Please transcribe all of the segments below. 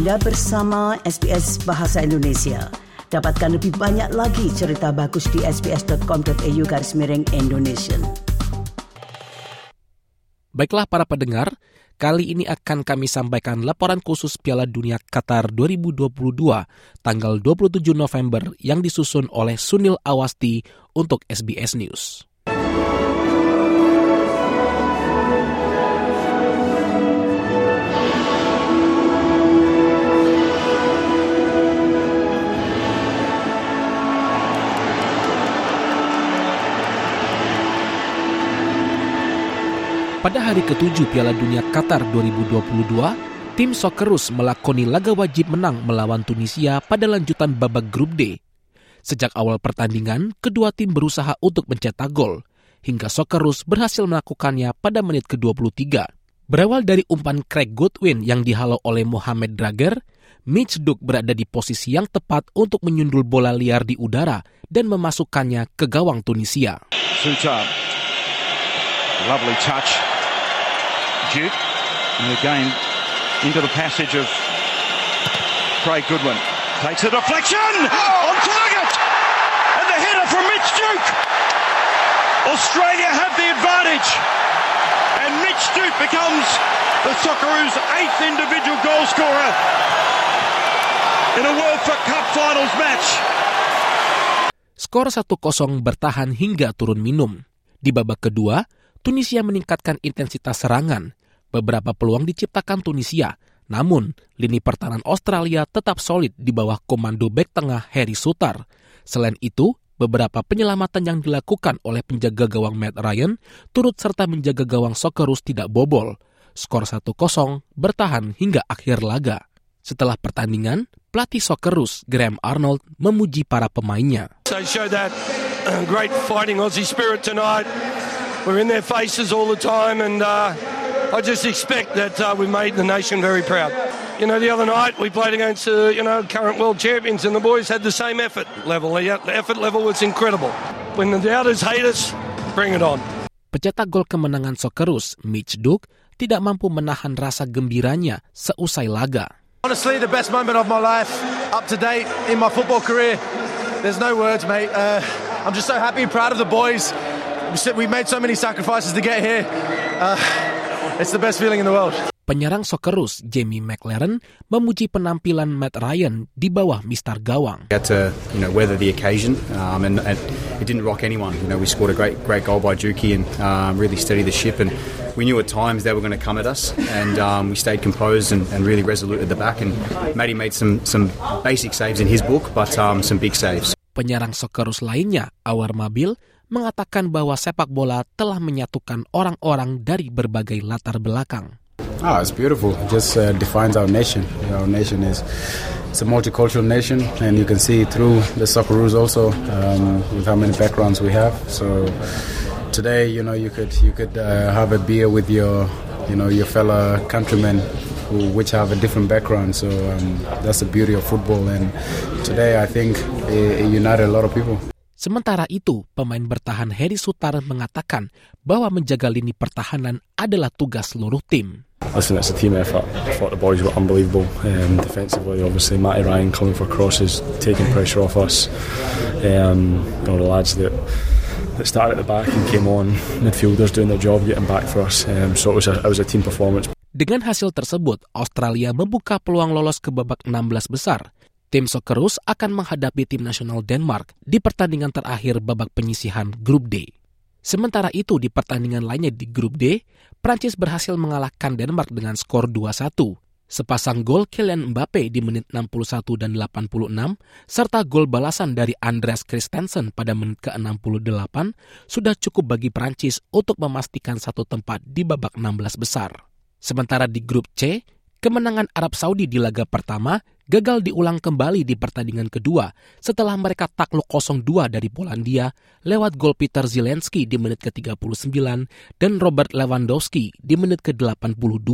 Anda bersama SBS Bahasa Indonesia. Dapatkan lebih banyak lagi cerita bagus di sbs.com.au garis miring Indonesia. Baiklah para pendengar, kali ini akan kami sampaikan laporan khusus Piala Dunia Qatar 2022 tanggal 27 November yang disusun oleh Sunil Awasti untuk SBS News. Pada hari ketujuh Piala Dunia Qatar 2022, tim Socceroos melakoni laga wajib menang melawan Tunisia pada lanjutan babak grup D. Sejak awal pertandingan, kedua tim berusaha untuk mencetak gol, hingga Socceroos berhasil melakukannya pada menit ke-23. Berawal dari umpan Craig Goodwin yang dihalau oleh Mohamed Drager, Mitch Duke berada di posisi yang tepat untuk menyundul bola liar di udara dan memasukkannya ke gawang Tunisia. Lovely touch. Duke. And again, into the passage of Craig Goodwin. Takes a deflection! Oh! On target! And the header from Mitch Duke! Australia have the advantage. And Mitch Duke becomes the Socceroos' eighth individual goal scorer in a World Cup Finals match. Skor 1-0 bertahan hingga turun minum. Di babak kedua, Tunisia meningkatkan intensitas serangan. Beberapa peluang diciptakan Tunisia, namun lini pertahanan Australia tetap solid di bawah komando bek tengah Harry Sutar. Selain itu, beberapa penyelamatan yang dilakukan oleh penjaga gawang Matt Ryan turut serta menjaga gawang Socceroos tidak bobol. Skor 1-0 bertahan hingga akhir laga. Setelah pertandingan, pelatih Socceroos Graham Arnold memuji para pemainnya. They show that uh, great fighting Aussie spirit tonight. We're in their faces all the time, and uh, I just expect that uh, we made the nation very proud. You know, the other night we played against, uh, you know, current world champions, and the boys had the same effort level. The effort level was incredible. When the doubters hate us, bring it on. Pencetak gol kemenangan Socceroos, Mitch Duke, tidak mampu menahan rasa gembiranya seusai laga. Honestly, the best moment of my life, up to date in my football career. There's no words, mate. Uh, I'm just so happy, proud of the boys. We made so many sacrifices to get here. Uh, it's the best feeling in the world. Penyerang Socceroos Jamie McLaren memuji penampilan Matt Ryan di bawah Mister Gawang. We had to, you know, weather the occasion, um, and, and, it didn't rock anyone. You know, we scored a great, great goal by Juki and um, really steadied the ship. And we knew at times they were going to come at us, and um, we stayed composed and, and, really resolute at the back. And Matty made some some basic saves in his book, but um, some big saves. Penyerang Socceroos lainnya, Awar Mabil, mengatakan bahwa sepak bola telah menyatukan orang-orang dari berbagai latar belakang. Ah, it's beautiful. It just uh, defines our nation. Our nation is it's a multicultural nation, and you can see through the Socceroos also um, with how many backgrounds we have. So today, you know, you could you could uh, have a beer with your you know your fellow countrymen who which have a different background. So um, that's the beauty of football, and today I think it, it united a lot of people. Sementara itu, pemain bertahan Harry Sutar mengatakan bahwa menjaga lini pertahanan adalah tugas seluruh tim. Listen, it's a team effort. I thought the boys were unbelievable um, defensively. Obviously, Matty Ryan coming for crosses, taking pressure off us. Um, you know, the lads that that started at the back and came on, midfielders doing their job, getting back for us. Um, so it was, a, it was a team performance. Dengan hasil tersebut, Australia membuka peluang lolos ke babak 16 besar Tim Socceroos akan menghadapi tim nasional Denmark di pertandingan terakhir babak penyisihan Grup D. Sementara itu di pertandingan lainnya di Grup D, Prancis berhasil mengalahkan Denmark dengan skor 2-1. Sepasang gol Kylian Mbappe di menit 61 dan 86, serta gol balasan dari Andreas Christensen pada menit ke-68 sudah cukup bagi Prancis untuk memastikan satu tempat di babak 16 besar. Sementara di grup C, Kemenangan Arab Saudi di laga pertama gagal diulang kembali di pertandingan kedua setelah mereka takluk 0-2 dari Polandia lewat gol Peter Zelensky di menit ke-39 dan Robert Lewandowski di menit ke-82.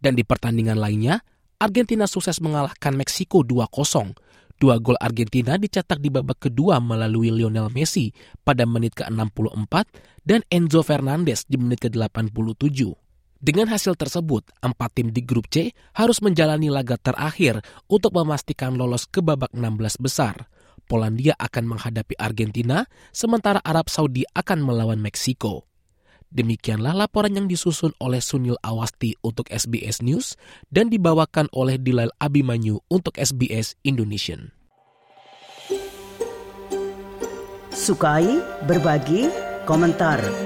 Dan di pertandingan lainnya, Argentina sukses mengalahkan Meksiko 2-0. Dua gol Argentina dicetak di babak kedua melalui Lionel Messi pada menit ke-64 dan Enzo Fernandez di menit ke-87. Dengan hasil tersebut, empat tim di grup C harus menjalani laga terakhir untuk memastikan lolos ke babak 16 besar. Polandia akan menghadapi Argentina, sementara Arab Saudi akan melawan Meksiko. Demikianlah laporan yang disusun oleh Sunil Awasti untuk SBS News dan dibawakan oleh Dilail Abimanyu untuk SBS Indonesian. Sukai, berbagi, komentar.